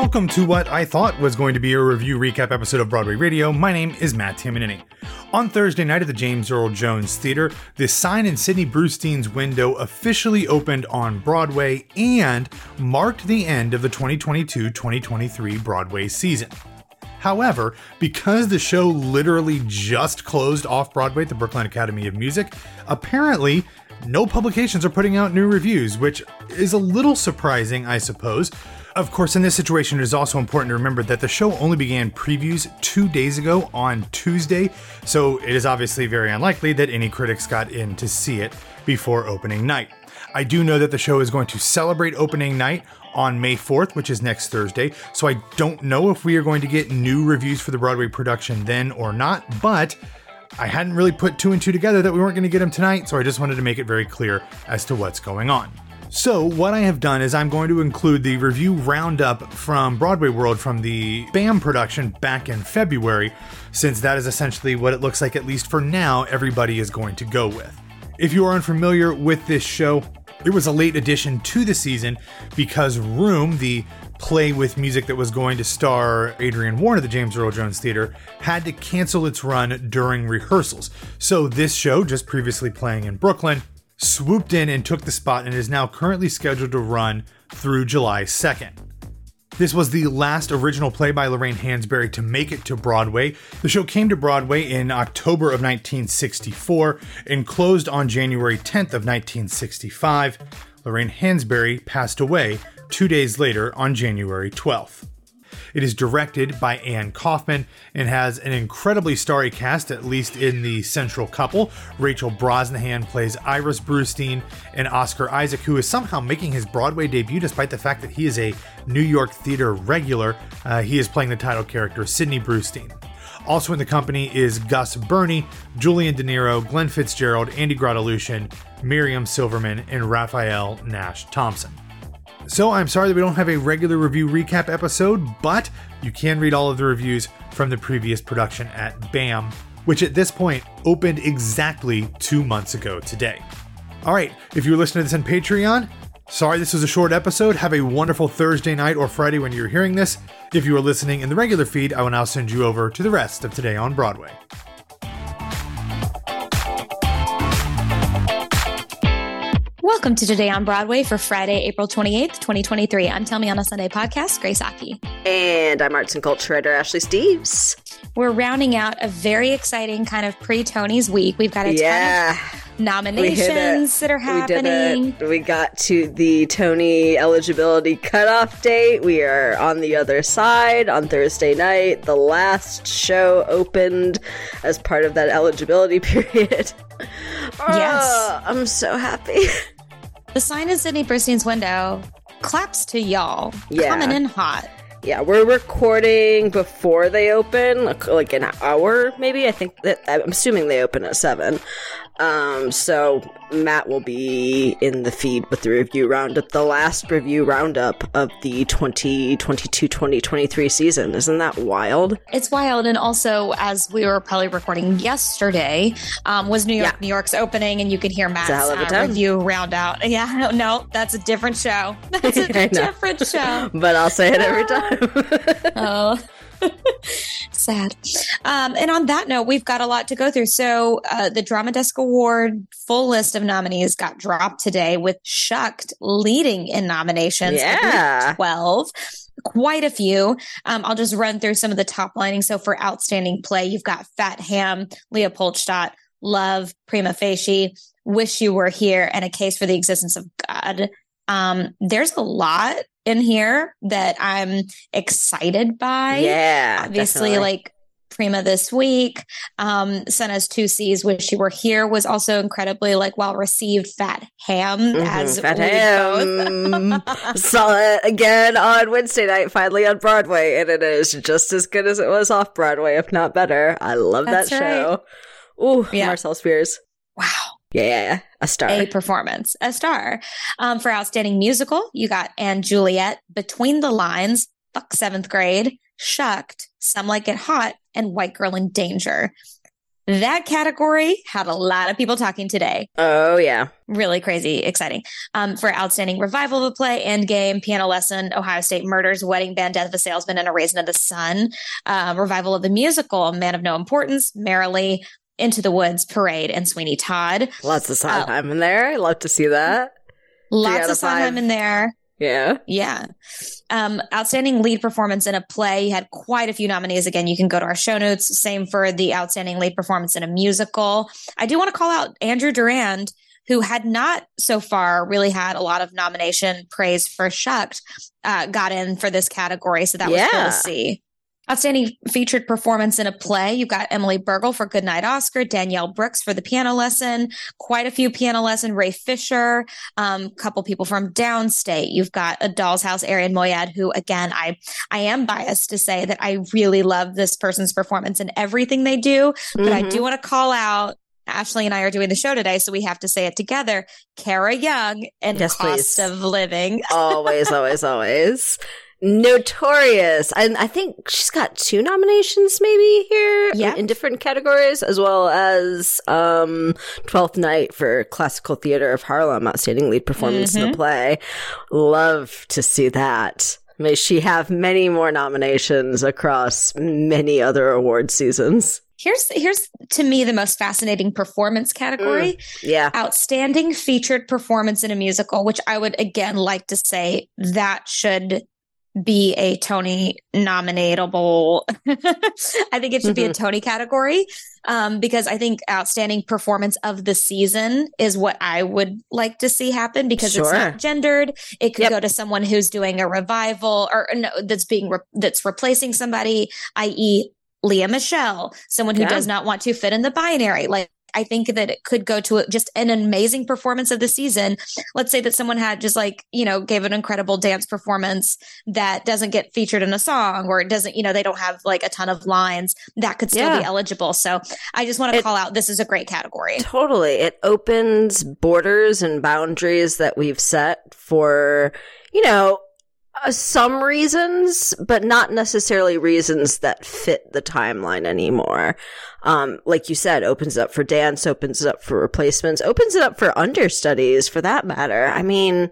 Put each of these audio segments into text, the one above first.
Welcome to what I thought was going to be a review recap episode of Broadway Radio. My name is Matt Tamanini. On Thursday night at the James Earl Jones Theater, the sign in Sidney Brustein's window officially opened on Broadway and marked the end of the 2022 2023 Broadway season. However, because the show literally just closed off Broadway at the Brooklyn Academy of Music, apparently no publications are putting out new reviews, which is a little surprising, I suppose. Of course, in this situation, it is also important to remember that the show only began previews two days ago on Tuesday, so it is obviously very unlikely that any critics got in to see it before opening night. I do know that the show is going to celebrate opening night on May 4th, which is next Thursday, so I don't know if we are going to get new reviews for the Broadway production then or not, but I hadn't really put two and two together that we weren't going to get them tonight, so I just wanted to make it very clear as to what's going on. So, what I have done is I'm going to include the review roundup from Broadway World from the BAM production back in February, since that is essentially what it looks like, at least for now, everybody is going to go with. If you are unfamiliar with this show, it was a late addition to the season because Room, the play with music that was going to star Adrienne Warren at the James Earl Jones Theater, had to cancel its run during rehearsals. So, this show, just previously playing in Brooklyn, swooped in and took the spot and is now currently scheduled to run through July 2nd. This was the last original play by Lorraine Hansberry to make it to Broadway. The show came to Broadway in October of 1964 and closed on January 10th of 1965. Lorraine Hansberry passed away two days later on January 12th. It is directed by Anne Kaufman and has an incredibly starry cast, at least in the central couple. Rachel Brosnahan plays Iris Brustein, and Oscar Isaac, who is somehow making his Broadway debut despite the fact that he is a New York theater regular. Uh, he is playing the title character, Sidney Brustein. Also in the company is Gus Birney, Julian De Niro, Glenn Fitzgerald, Andy Grotelueschen, Miriam Silverman, and Raphael Nash Thompson. So I'm sorry that we don't have a regular review recap episode, but you can read all of the reviews from the previous production at BAM, which at this point opened exactly two months ago today. All right, if you're listening to this on Patreon, sorry this was a short episode. Have a wonderful Thursday night or Friday when you're hearing this. If you are listening in the regular feed, I will now send you over to the rest of Today on Broadway. Welcome to Today on Broadway for Friday, April 28th, 2023. I'm Tell Me on a Sunday podcast, Grace Aki. And I'm arts and culture writer Ashley Steves. We're rounding out a very exciting kind of pre Tony's week. We've got a yeah. ton of nominations that are happening. We, we got to the Tony eligibility cutoff date. We are on the other side on Thursday night. The last show opened as part of that eligibility period. Yes. Oh, I'm so happy. The sign in Sidney Brustein's window claps to y'all. Yeah. Coming in hot. Yeah, we're recording before they open, like, like an hour maybe. I think that I'm assuming they open at seven. Um, so Matt will be in the feed with the review roundup, the last review roundup of the 2022-2023 season. Isn't that wild? It's wild, and also as we were probably recording yesterday, um, was New York, Yeah. New York's opening, and you can hear Matt's a hell of a uh, review roundout. Yeah, no, no, that's a different show. That's a different show. But I'll say it every time. Oh, sad. Um, and on that note, we've got a lot to go through. So, uh, the Drama Desk Award full list of nominees got dropped today with Shucked leading in nominations. Yeah. 12. Quite a few. Um, I'll just run through some of the top lining. So, for outstanding play, you've got Fat Ham, Leopoldstadt, Love, Prima Facie, Wish You Were Here, and A Case for the Existence of God. Um, there's a lot in here that I'm excited by. yeah, Obviously, definitely. like Prima this week. Um, Sanaz Toossi's Wish You Were Here was also incredibly like well received. Fat Ham Mhm, as Fat Ham. Saw it again on Wednesday night, finally on Broadway, and it is just as good as it was off Broadway, if not better. I love That's that show. Ooh, Yeah. Marcel Spears. wow. Yeah, yeah a star. a performance, a star. Um, for outstanding musical, you got & Juliet, Between the Lines, Fuck Seventh Grade, Shucked, Some Like It Hot, and White Girl in Danger. That category had a lot of people talking today. Oh, yeah. Really crazy, exciting. Um, for outstanding revival of a play, Endgame, Piano Lesson, Ohio State Murders, Wedding Band, Death of a Salesman, and A Raisin of the Sun. Uh, revival of the musical, Man of No Importance, Merrily, Into the Woods, Parade, and Sweeney Todd. Lots of Sondheim uh, in there. I love to see that. Lots of Sondheim in there. Yeah. Yeah. Um, outstanding lead performance in a play. You had quite a few nominees. Again, you can go to our show notes. Same for the outstanding lead performance in a musical. I do want to call out Andrew Durand, who had not so far really had a lot of nomination praise for Shucked, uh, got in for this category. So that was yeah. cool to see. Outstanding featured performance in a play. You've got Emily Bergl for Goodnight Oscar, Danielle Brooks for the piano lesson, quite a few piano lesson, Ray Fisher, a um, couple people from downstate. You've got a Doll's House, Arian Moayed, who again, I, I am biased to say that I really love this person's performance and everything they do, but mm-hmm. I do want to call out Ashley and I are doing the show today, so we have to say it together. Kara Young and yes, Cost please. of Living. always, always, always. Notorious. And I think she's got two nominations maybe here yeah. in different categories, as well as um Twelfth Night for Classical Theater of Harlem, Outstanding Lead Performance mm-hmm. in a. Play. Love to see that. May she have many more nominations across many other award seasons. Here's here's to me the most fascinating performance category. Mm, yeah. Outstanding featured performance in a musical, which I would again like to say that should be a Tony nominatable. I think it should mm-hmm. be a mm-hmm. Tony category um, because I think outstanding performance of the season is what I would like to see happen because sure. it's not gendered. It could yep. go to someone who's doing a revival or no, that's being re- that's replacing somebody, i.e. Lea Michele, someone who yeah. does not want to fit in the binary. Like I think that it could go to just an amazing performance of the season. Let's say that someone had just like, you know, gave an incredible dance performance that doesn't get featured in a song or it doesn't, you know, they don't have like a ton of lines that could still yeah. be eligible. So I just want to call out this is a great category. Totally. It opens borders and boundaries that we've set for, you know, uh, some reasons, but not necessarily reasons that fit the timeline anymore. Um, like you said, opens it up for dance, opens it up for replacements, opens it up for understudies for that matter. I mean,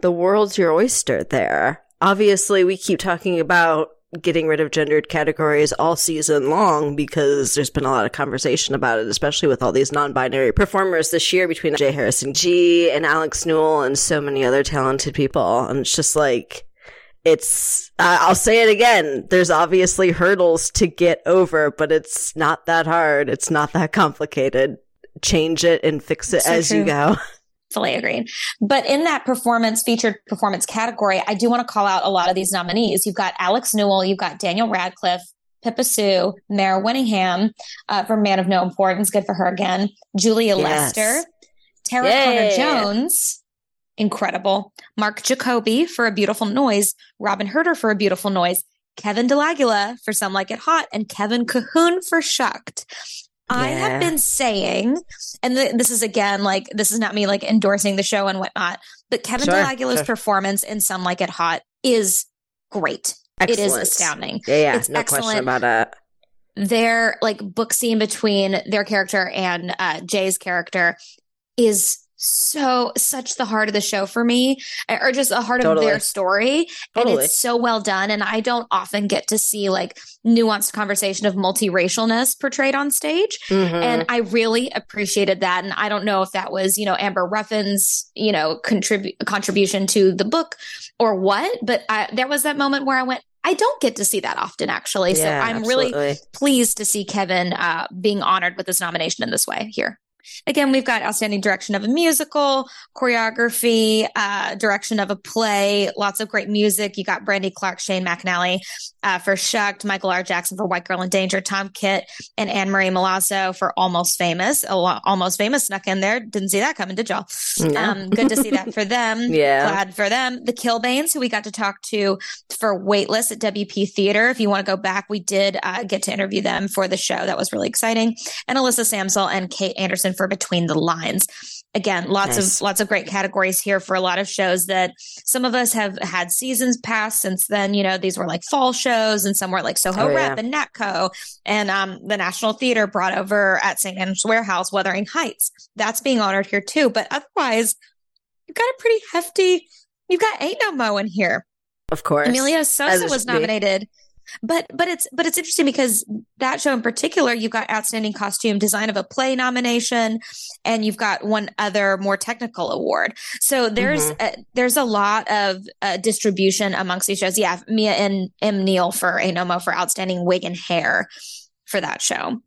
the world's your oyster there. Obviously, we keep talking about getting rid of gendered categories all season long because there's been a lot of conversation about it, especially with all these non-binary performers this year between J. Harrison Ghee and Alex Newell and so many other talented people. And it's just like, it's uh, I'll say it again. There's obviously hurdles to get over, but it's not that hard. It's not that complicated. Change it and fix it so as true. you go. Fully agreed. But in that performance featured performance category, I do want to call out a lot of these nominees. You've got Alex Newell, you've got Daniel Radcliffe, Pippa Soo, Mare Winningham uh, for Man of No Importance. Good for her again. Julia yes. Lester, Tarra Conner Jones, incredible. Mark Jacoby for A Beautiful Noise, Robyn Hurder for A Beautiful Noise, Kevin Del Aguila for Some Like It Hot, and Kevin Cahoon for Shucked. Yeah. I have been saying, and th- this is again like this is not me like endorsing the show and whatnot, but Kevin sure, Del Aguila's sure. performance in Some Like It Hot is great. Excellent. It is astounding. Yeah, yeah, it's no excellent. question about it. Their like book scene between their character and uh, Jay's character is so such the heart of the show for me or just a heart totally. of their story totally. and it's so well done and i don't often get to see like nuanced conversation of multiracialness portrayed on stage mm-hmm. and i really appreciated that and i don't know if that was you know amber ruffin's you know contribute contribution to the book or what but I, there was that moment where i went I don't get to see that often, actually. Yeah, so I'm absolutely. really pleased to see Kevin uh, being honored with this nomination in this way here. Again, we've got outstanding direction of a musical, choreography, uh, direction of a play, lots of great music. You got Brandy Clark, Shane McAnally uh, for Shucked, Michael R. Jackson for White Girl in Danger, Tom Kitt and Anne Marie Milazzo for Almost Famous. Almost Famous snuck in there. Didn't see that coming, did y'all? No. Um, good to see that for them. yeah. Glad for them. The Kilbanes, who we got to talk to for Weightless at WP Theater. If you want to go back, we did uh, get to interview them for the show. That was really exciting. And Alyssa Samsel and Kate Anderson for Between the Lines. Again lots Nice. of lots of great categories here for a lot of shows that some of us have had seasons past since then you know these were like fall shows and some were like soho Oh, rep yeah. and natco and um, the national theater brought over at st andrews warehouse wuthering heights that's being honored here too but otherwise you've got a pretty hefty you've got ain't no mo in here Of course. Emilio As Sosa was nominated be. But but it's but it's interesting because that show in particular, you've got outstanding costume design of a play nomination, and you've got one other more technical award. So there's Mm-hmm. a, there's a lot of uh, distribution amongst these shows. Yeah, Mia and M Neal for a Nomo for outstanding wig and hair for that show.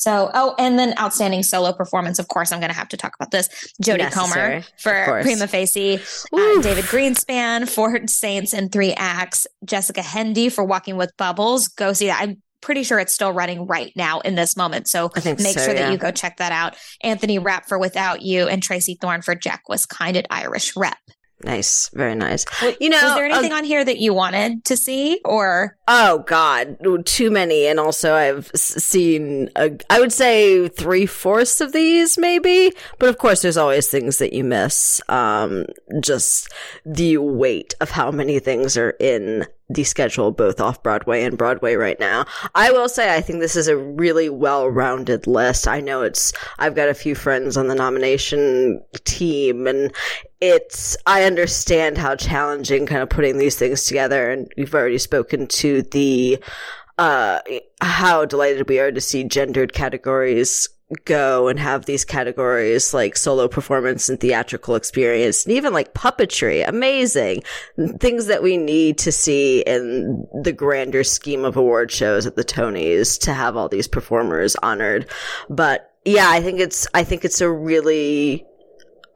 So oh, and then outstanding solo performance. Of course, I'm going to have to talk about this. Jodie Comer for. Prima Facie. Uh, David Greenspan for Saints in Three Acts, Jessica Hendy for Walking with Bubbles. Go see that. I'm pretty sure it's still running right now in this moment. So make so, sure yeah. that you go check that out. Anthony Rapp for Without You and Tracy Thorne for Jack Was Kind at Irish Rep. Nice. Very nice. You know, Was there uh, anything on here that you wanted to see or Oh God, too many, and also I've seen. A, I would say three fourths of these, maybe. But of course, there's always things that you miss. Um, just the weight of how many things are in the schedule, both off Broadway and Broadway right now. I will say, I think this is a really well-rounded list. I know it's. I've got a few friends on the nomination team, and it's I understand how challenging kind of putting these things together and we've already spoken to the uh how delighted we are to see gendered categories go and have these categories like solo performance and theatrical experience and even like puppetry amazing things that we need to see in the grander scheme of award shows at the tonys to have all these performers honored but yeah i think it's i think it's a really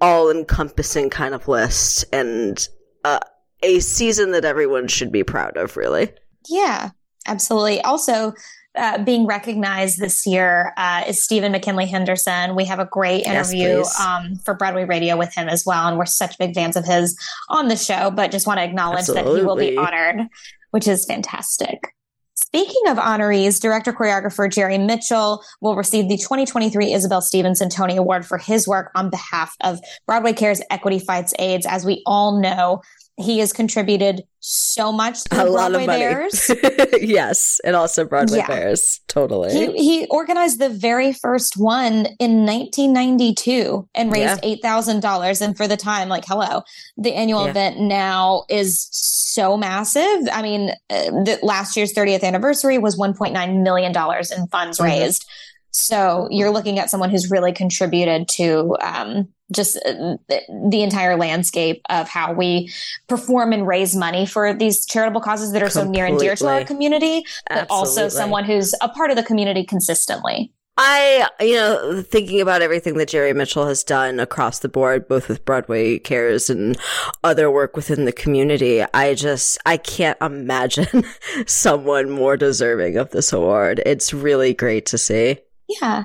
all encompassing kind of list and uh, a season that everyone should be proud of, really. Yeah, absolutely. Also, uh, being recognized this year uh, is Stephen McKinley Henderson. We have a great interview please. um, for Broadway Radio with him as well, and we're such big fans of his on the show. But just want to acknowledge that he will be honored, which is fantastic. Speaking of honorees, director choreographer Jerry Mitchell will receive the 2023 Isabelle Stevenson Tony Award for his work on behalf of Broadway Cares Equity Fights AIDS. As we all know, he has contributed so much to a Broadway. Bears. yes, and also Broadway Yeah. Bears. Totally. He, he organized the very first one in 1992 and raised $8,000. And for the time, like, hello, the annual Yeah. event now is so massive. I mean, uh, the, last year's 30th anniversary was $1.9 million in funds Mhm. raised. So you're looking at someone who's really contributed to um, just uh, the, entire landscape of how we perform and raise money for these charitable causes that are so near and dear to our Completely. community but also someone who's a part of the community consistently. I, you know, thinking about everything that Jerry Mitchell has done across the board, both with Broadway Cares and other work within the community, I just, I can't imagine someone more deserving of this award. It's really great to see. Yeah.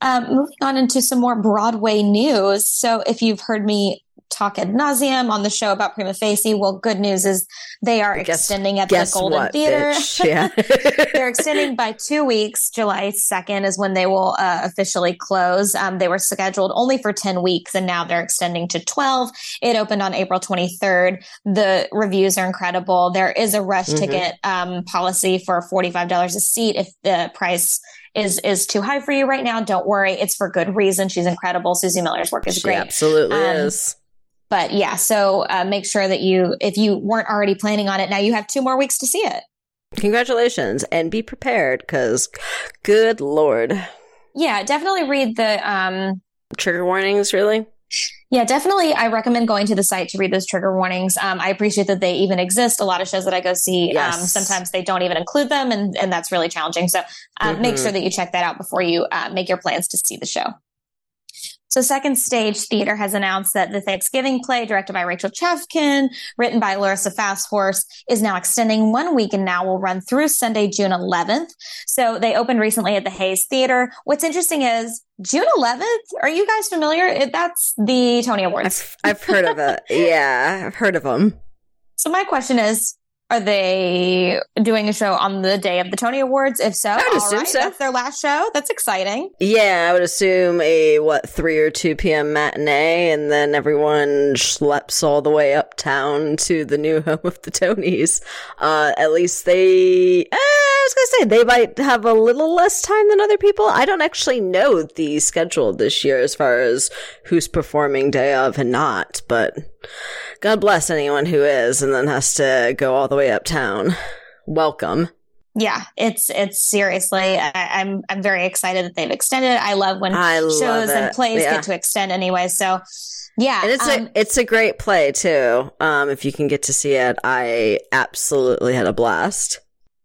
Um, moving on into some more Broadway news. So, if you've heard me talk ad nauseum on the show about Prima Facie, well, good news is they are Guess- extending at the Golden what, Theater. bitch? Yeah. They're extending by two weeks. July 2nd is when they will uh, officially close. Um, they were scheduled only for 10 weeks and now they're extending to 12. It opened on April 23rd. The reviews are incredible. There is a rush Mhm. ticket um, policy for $45 a seat if the price is is too high for you right now. Don't worry. It's for good reason. She's incredible. Suzie Miller's work is She great. absolutely Um, is. But yeah, so uh, make sure that you, if you weren't already planning on it, now you have two more weeks to see it. Congratulations and be prepared because good lord. Yeah, definitely read the um, Trigger warnings, really? Yeah, definitely. I recommend going to the site to read those trigger warnings. Um, I appreciate that they even exist. A lot of shows that I go see, um, sometimes they don't even include them, and, and that's really challenging. So uh, make Mhm. sure that you check that out before you uh, make your plans to see the show. So, Second Stage Theater has announced that the Thanksgiving play, directed by Rachel Chavkin, written by Larissa Fasthorse, is now extending one week and now will run through Sunday, June 11th. So, they opened recently at the Hayes Theater. What's interesting is June 11th. Are you guys familiar? It, that's the Tony Awards. I've, I've heard of it. Yeah, I've heard of them. So, my question is Are they doing a show on the day of the Tony Awards? If so, I would assume right, so. that's their last show. That's exciting. Yeah, I would assume a what three or two p.m. matinee, and then everyone schleps all the way uptown to the new home of the Tonys. Uh, at least they, eh, I was gonna say they might have a little less time than other people. I don't actually know the schedule this year as far as who's performing day of and not, but God bless anyone who is and then has to go all the way uptown. Welcome. Yeah, it's it's seriously. I, I'm I'm very excited that they've extended. I love when I love shows and plays Yeah. get to extend anyway. So, yeah, And it's um, a it's a great play too. Um, if you can get to see it, I absolutely had a blast.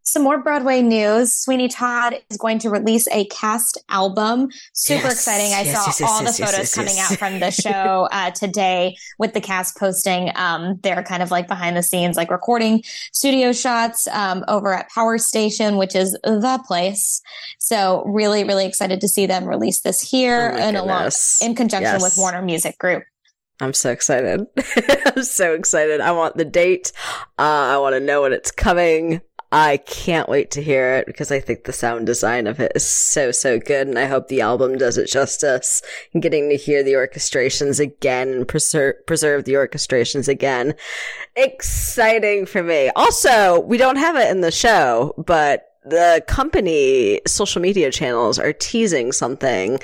Some more Broadway news. Sweeney Todd is going to release a cast album. Super Yes, exciting. I yes, saw yes, all the photos coming out from the show uh, today with the cast posting um, their kind of like behind the scenes, like recording studio shots um, over at Power Station, which is the place. So really, really excited to see them release this here Oh and along in conjunction with Warner Music Group. I'm so excited. I'm so excited. I want the date. Uh, I want to know when it's coming. I can't wait to hear it because I think the sound design of it is so, so good. And I hope the album does it justice. And getting to hear the orchestrations again and preserve, preserve the orchestrations again. Exciting for me. Also, we don't have it in the show, but the company social media channels are teasing something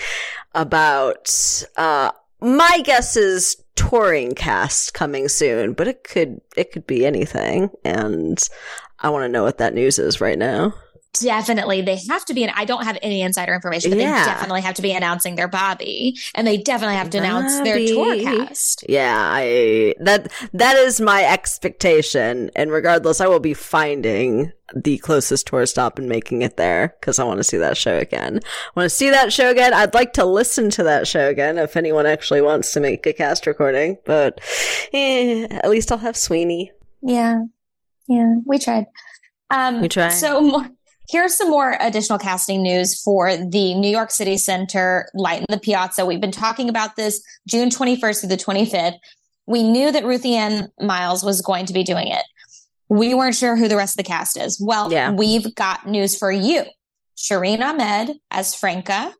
about, uh, my guess is touring cast coming soon, but it could it could be anything, and I want to know what that news is right now. Definitely, they have to be. I don't have any insider information, but Yeah. they definitely have to be announcing their Bobby, and they definitely have to announce their tour cast. Yeah, I that that is my expectation, and regardless, I will be finding the closest tour stop and making it there because I want to see that show again. I want to see that show again. I'd like to listen to that show again if anyone actually wants to make a cast recording, but eh, at least I'll have Sweeney. Yeah, yeah, we tried. Um, We tried. So more, here's some more additional casting news for the New York City Center Light in the Piazza. We've been talking about this June 21st through the 25th. We knew that Ruthie Ann Miles was going to be doing it. We weren't sure who the rest of the cast is. Well, Yeah. we've got news for you. Shereen Ahmed as Franca.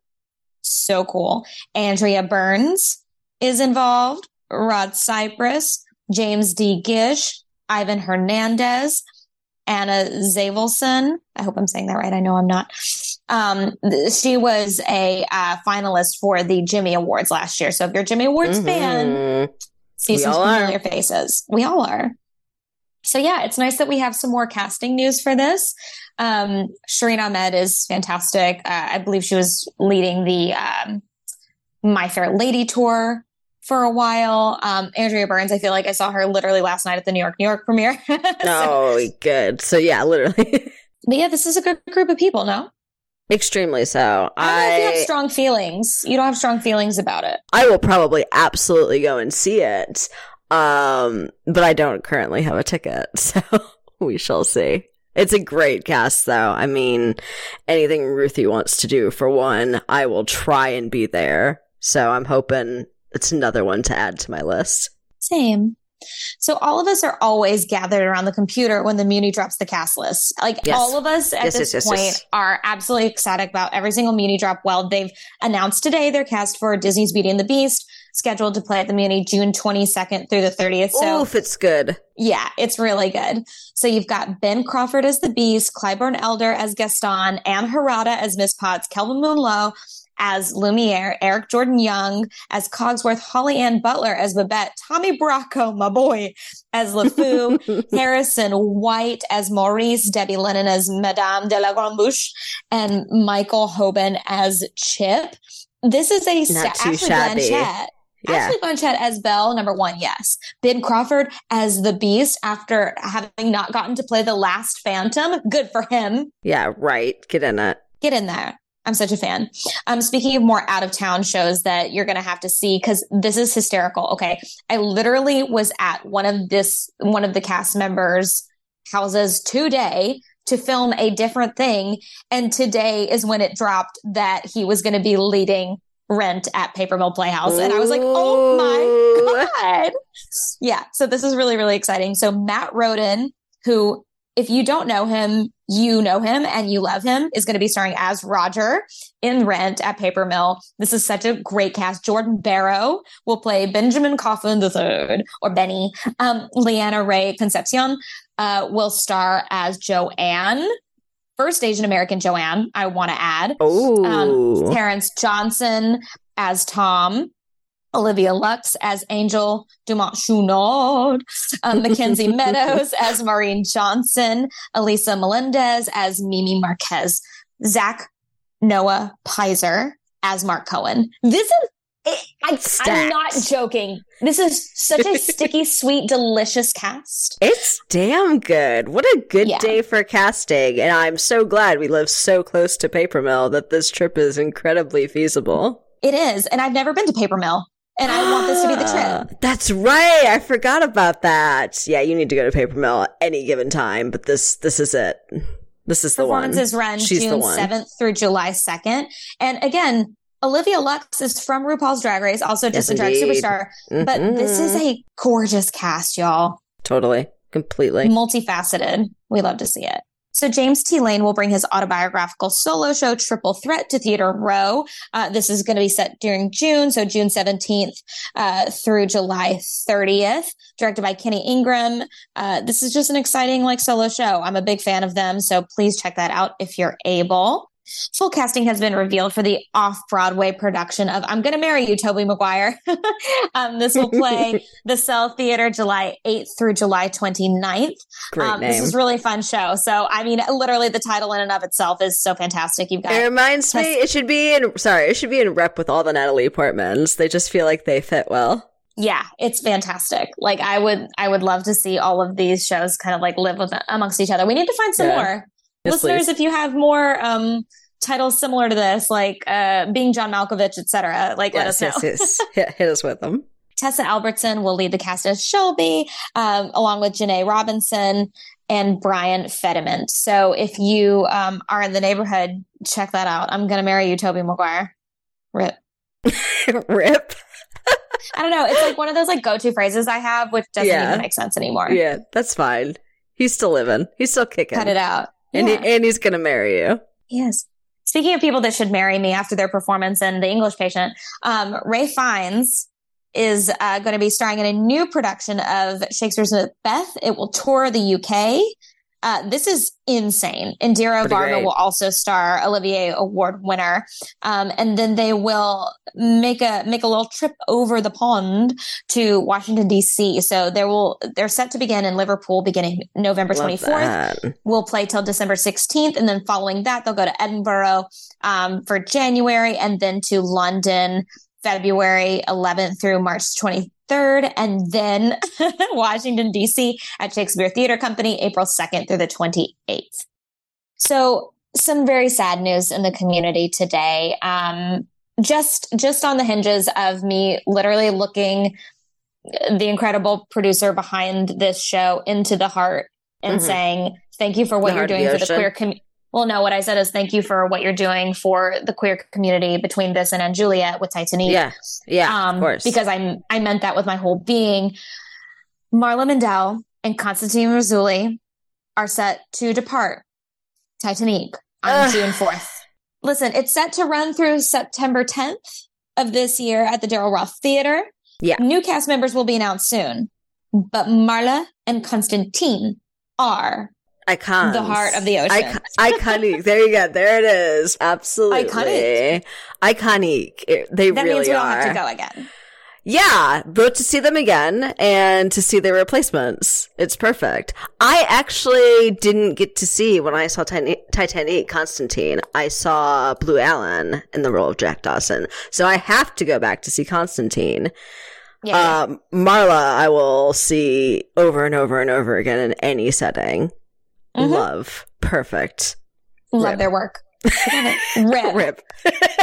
So cool. Andrea Burns is involved. Rod Cypress, James D. Gish, Ivan Hernandez, Anna Zavelson. I hope I'm saying that right. I know I'm not. Um, she was a uh, finalist for the Jimmy Awards last year. So if you're a Jimmy Awards fan, Mhm. see We some all are. familiar faces. We all are. So yeah, it's nice that we have some more casting news for this. Um, Shereen Ahmed is fantastic. Uh, I believe she was leading the um, My Fair Lady tour for a while. Um, Andrea Burns, I feel like I saw her literally last night at the New York, New York premiere. So- Oh, good. So yeah, literally, but yeah, this is a good group of people. No, extremely so. I if you have strong feelings. You don't have strong feelings about it. I will probably absolutely go and see it. Um, but I don't currently have a ticket, so we shall see. It's a great cast, though. I mean, anything Ruthie wants to do for one, I will try and be there. So I'm hoping it's another one to add to my list. Same. So all of us are always gathered around the computer when the Muny drops the cast list. Like Yes. all of us at Yes, this yes, point are absolutely ecstatic about every single Muny drop. Well, they've announced today their cast for Disney's Beauty and the Beast, scheduled to play at the Muny June 22nd through the 30th. So Oof, it's good. yeah, it's really good. So you've got Ben Crawford as the Beast, Clyburn Elder as Gaston, Ann Harada as Miss Potts, Kelvin Moon Loh as Lumiere, Eric Jordan Young as Cogsworth, Holly Ann Butler as Babette, Tommy Bracco, my boy, as LeFou, Harrison White as Maurice, Debbie Lennon as Madame de la Grande Bouche, and Michael Hoban as Chip. This is a Not sta- Ashley. Blanchet. Yeah. Ashley Blanchet as Belle, number one, yes. Ben Crawford as the Beast after having not gotten to play the last Phantom. Good for him. Yeah, right. Get in it. Get in there. I'm such a fan. Um, speaking of more out of town shows that you're going to have to see, because this is hysterical. Okay. I literally was at one of this, one of the cast members' houses today to film a different thing. And today is when it dropped that he was going to be leading Rent at Paper Mill Playhouse. And I was like, oh my God. Yeah. So this is really, really exciting. So Matt Rodin, who if you don't know him, you know him and you love him, is going to be starring as Roger in Rent at Paper Mill. This is such a great cast. Jordan Barrow will play Benjamin Coffin III or Benny. Um, Leanna Ray Concepcion uh, will star as Joanne. First Asian American Joanne, I want to add. Oh, Um, Terrence Johnson as Tom. Olivia Lux as Angel Dumott Schunard, um, Mackenzie Meadows as Maureen Johnson, Elisa Melendez as Mimi Marquez, Zach Noah Piser as Mark Cohen. This is, I, I'm not joking. This is such a sticky, sweet, delicious cast. It's damn good. What a good Yeah. day for casting. And I'm so glad we live so close to Paper Mill that this trip is incredibly feasible. It is. And I've never been to Paper Mill. And I want this to be the trip. That's right. I forgot about that. Yeah, you need to go to Paper Mill at any given time, but this this is it. This is the one. Performances run She's June 7th through July 2nd. And again, Olivia Lux is from RuPaul's Drag Race, also Yes, just a drag indeed. superstar. But this is Mhm. a gorgeous cast, y'all. totally, completely. Multifaceted. We love to see it. So James T. Lane will bring his autobiographical solo show Triple Threat to Theater Row. Uh, this is going to be set during June, so June 17th uh, through July 30th. Directed by Kenny Ingram. Uh, this is just an exciting like solo show. I'm a big fan of them, so please check that out if you're able. Full casting has been revealed for the off-Broadway production of "I'm Gonna Marry You," Tobey Maguire. um, this will play the Cell Theater July 8th through July 29th. Great Um, name. This is really fun show. So, I mean, literally the title in and of itself is so fantastic. You've got it reminds me. It should be in. Sorry, it should be in rep with all the Natalie Portmans. They just feel like they fit well. yeah, it's fantastic. Like I would, I would love to see all of these shows kind of like live with amongst each other. We need to find some Yeah. more Yes, listeners. please. If you have more um, titles similar to this, like uh, being John Malkovich, etc., like let us Yes, know. yes, yes. hit, hit us with them. Tessa Albertson will lead the cast as Shelby, um, along with Janae Robinson and Brian Fediment. So if you um, are in the neighborhood, check that out. I'm going to marry you, Tobey Maguire. Rip. Rip. I don't know. It's like one of those like go-to phrases I have, which doesn't Yeah. even make sense anymore. Yeah, that's fine. He's still living. He's still kicking. Cut it out. And, yeah, he, and he's gonna marry you. Yes. Speaking of people that should marry me after their performance in The English Patient, um, Ray Fiennes is uh, going to be starring in a new production of Shakespeare's Macbeth. It will tour the UK. Uh, this is insane. Indira Varma will also star Olivier Award winner, um, and then they will make a make a little trip over the pond to Washington D.C. So there will they're set to begin in Liverpool beginning November twenty fourth We'll play till December 16th. And then following that, they'll go to Edinburgh um, for January and then to London February 11th through March 23rd. And then Washington, D.C. at Shakespeare Theater Company, April 2nd through the 28th. So some very sad news in the community today. Um, just, just on the hinges of me literally looking the incredible producer behind this show into the heart and Mhm. saying, thank you for what The you're doing for the queer community. Well, no, what I said is thank you for what you're doing for the queer community between this and & Juliet with Titanic. Yeah, yeah, um, of course. Because I I meant that with my whole being. Marla Mindelle and Constantine Mazzulli are set to depart Titanic on Ugh. June 4th. Listen, it's set to run through September 10th of this year at the Daryl Roth Theater. Yeah. New cast members will be announced soon. But Marla and Constantine are icons. the heart of the ocean. Icon- iconic. There you go. There it is. Absolutely. Iconic. Iconic. It- they that really means we don't are. have to go again. Yeah, but to see them again and to see their replacements, it's perfect. I actually didn't get to see when I saw Titanic, Constantine. I saw Blue Allen in the role of Jack Dawson, so I have to go back to see Constantine. Yeah. Um, Marla, I will see over and over and over again in any setting. Mhm. Love, perfect. Love rip. their work. Rip. Rip.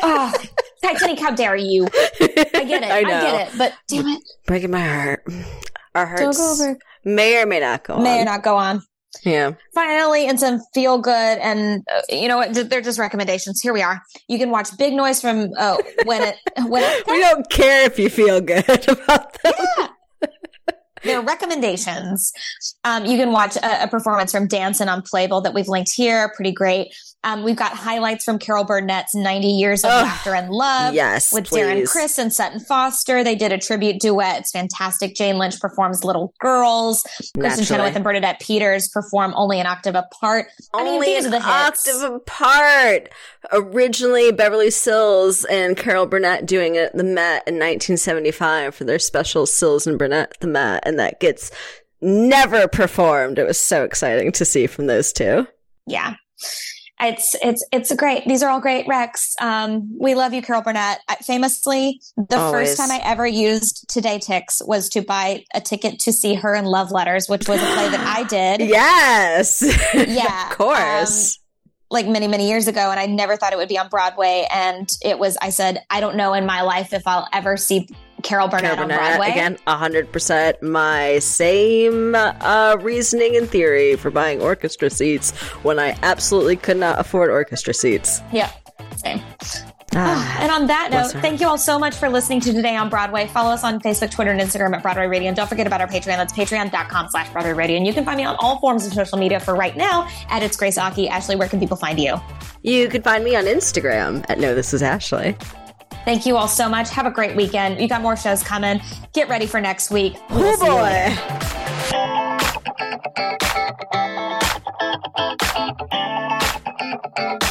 oh, Titanic, how dare you? I get it. I, I get it. But damn it. Breaking my heart. Our Don't hearts may or may not go on. May or not go on. Yeah. Finally, and some feel good and uh, you know what? They're just recommendations. Here we are. You can watch Big Noise from uh, when it when it We don't care if you feel good about them. yeah. Their recommendations. Um, you can watch a, a performance from Dancing on Playbill that we've linked here. Pretty great. Um, we've got highlights from Carol Burnett's 90 Years of Ugh, Laughter and Love. yes, With Darren please. Criss and Sutton Foster. They did a tribute duet. It's fantastic. Jane Lynch performs Little Girls. Kristen. Chenoweth and Bernadette Peters perform Only an Octave Apart. I mean, Only these an are the hits. octave apart. Originally, Beverly Sills and Carol Burnett doing it at the Met in 1975 for their special Sills and Burnett at the Met, and that gets never performed. It was so exciting to see from those two. yeah it's it's it's a great these are all great recs. Um we love you carol burnett. I- famously the Always. first time i ever used TodayTix was to buy a ticket to see her in love letters which was a play that i did. Yes, Yeah, of course. like many many years ago and i never thought it would be on broadway. And it was i said i don't know in my life if i'll ever see carol burnett, Carol on broadway again, hundred percent. My same uh, reasoning and theory for buying orchestra seats when I absolutely could not afford orchestra seats. yeah same Ah. And on that note, thank you all so much for listening to Today on Broadway. Follow us on Facebook, Twitter, and Instagram at Broadway Radio. And don't forget about our Patreon. That's patreon.com slash Broadway Radio. And you can find me on all forms of social media for right now at It's Grace Aki. Ashley, where can people find you? You can find me on Instagram at No This Is Ashley. Thank you all so much. Have a great weekend. You got more shows coming. Get ready for next week. Oh, we'll Oh see you later. boy.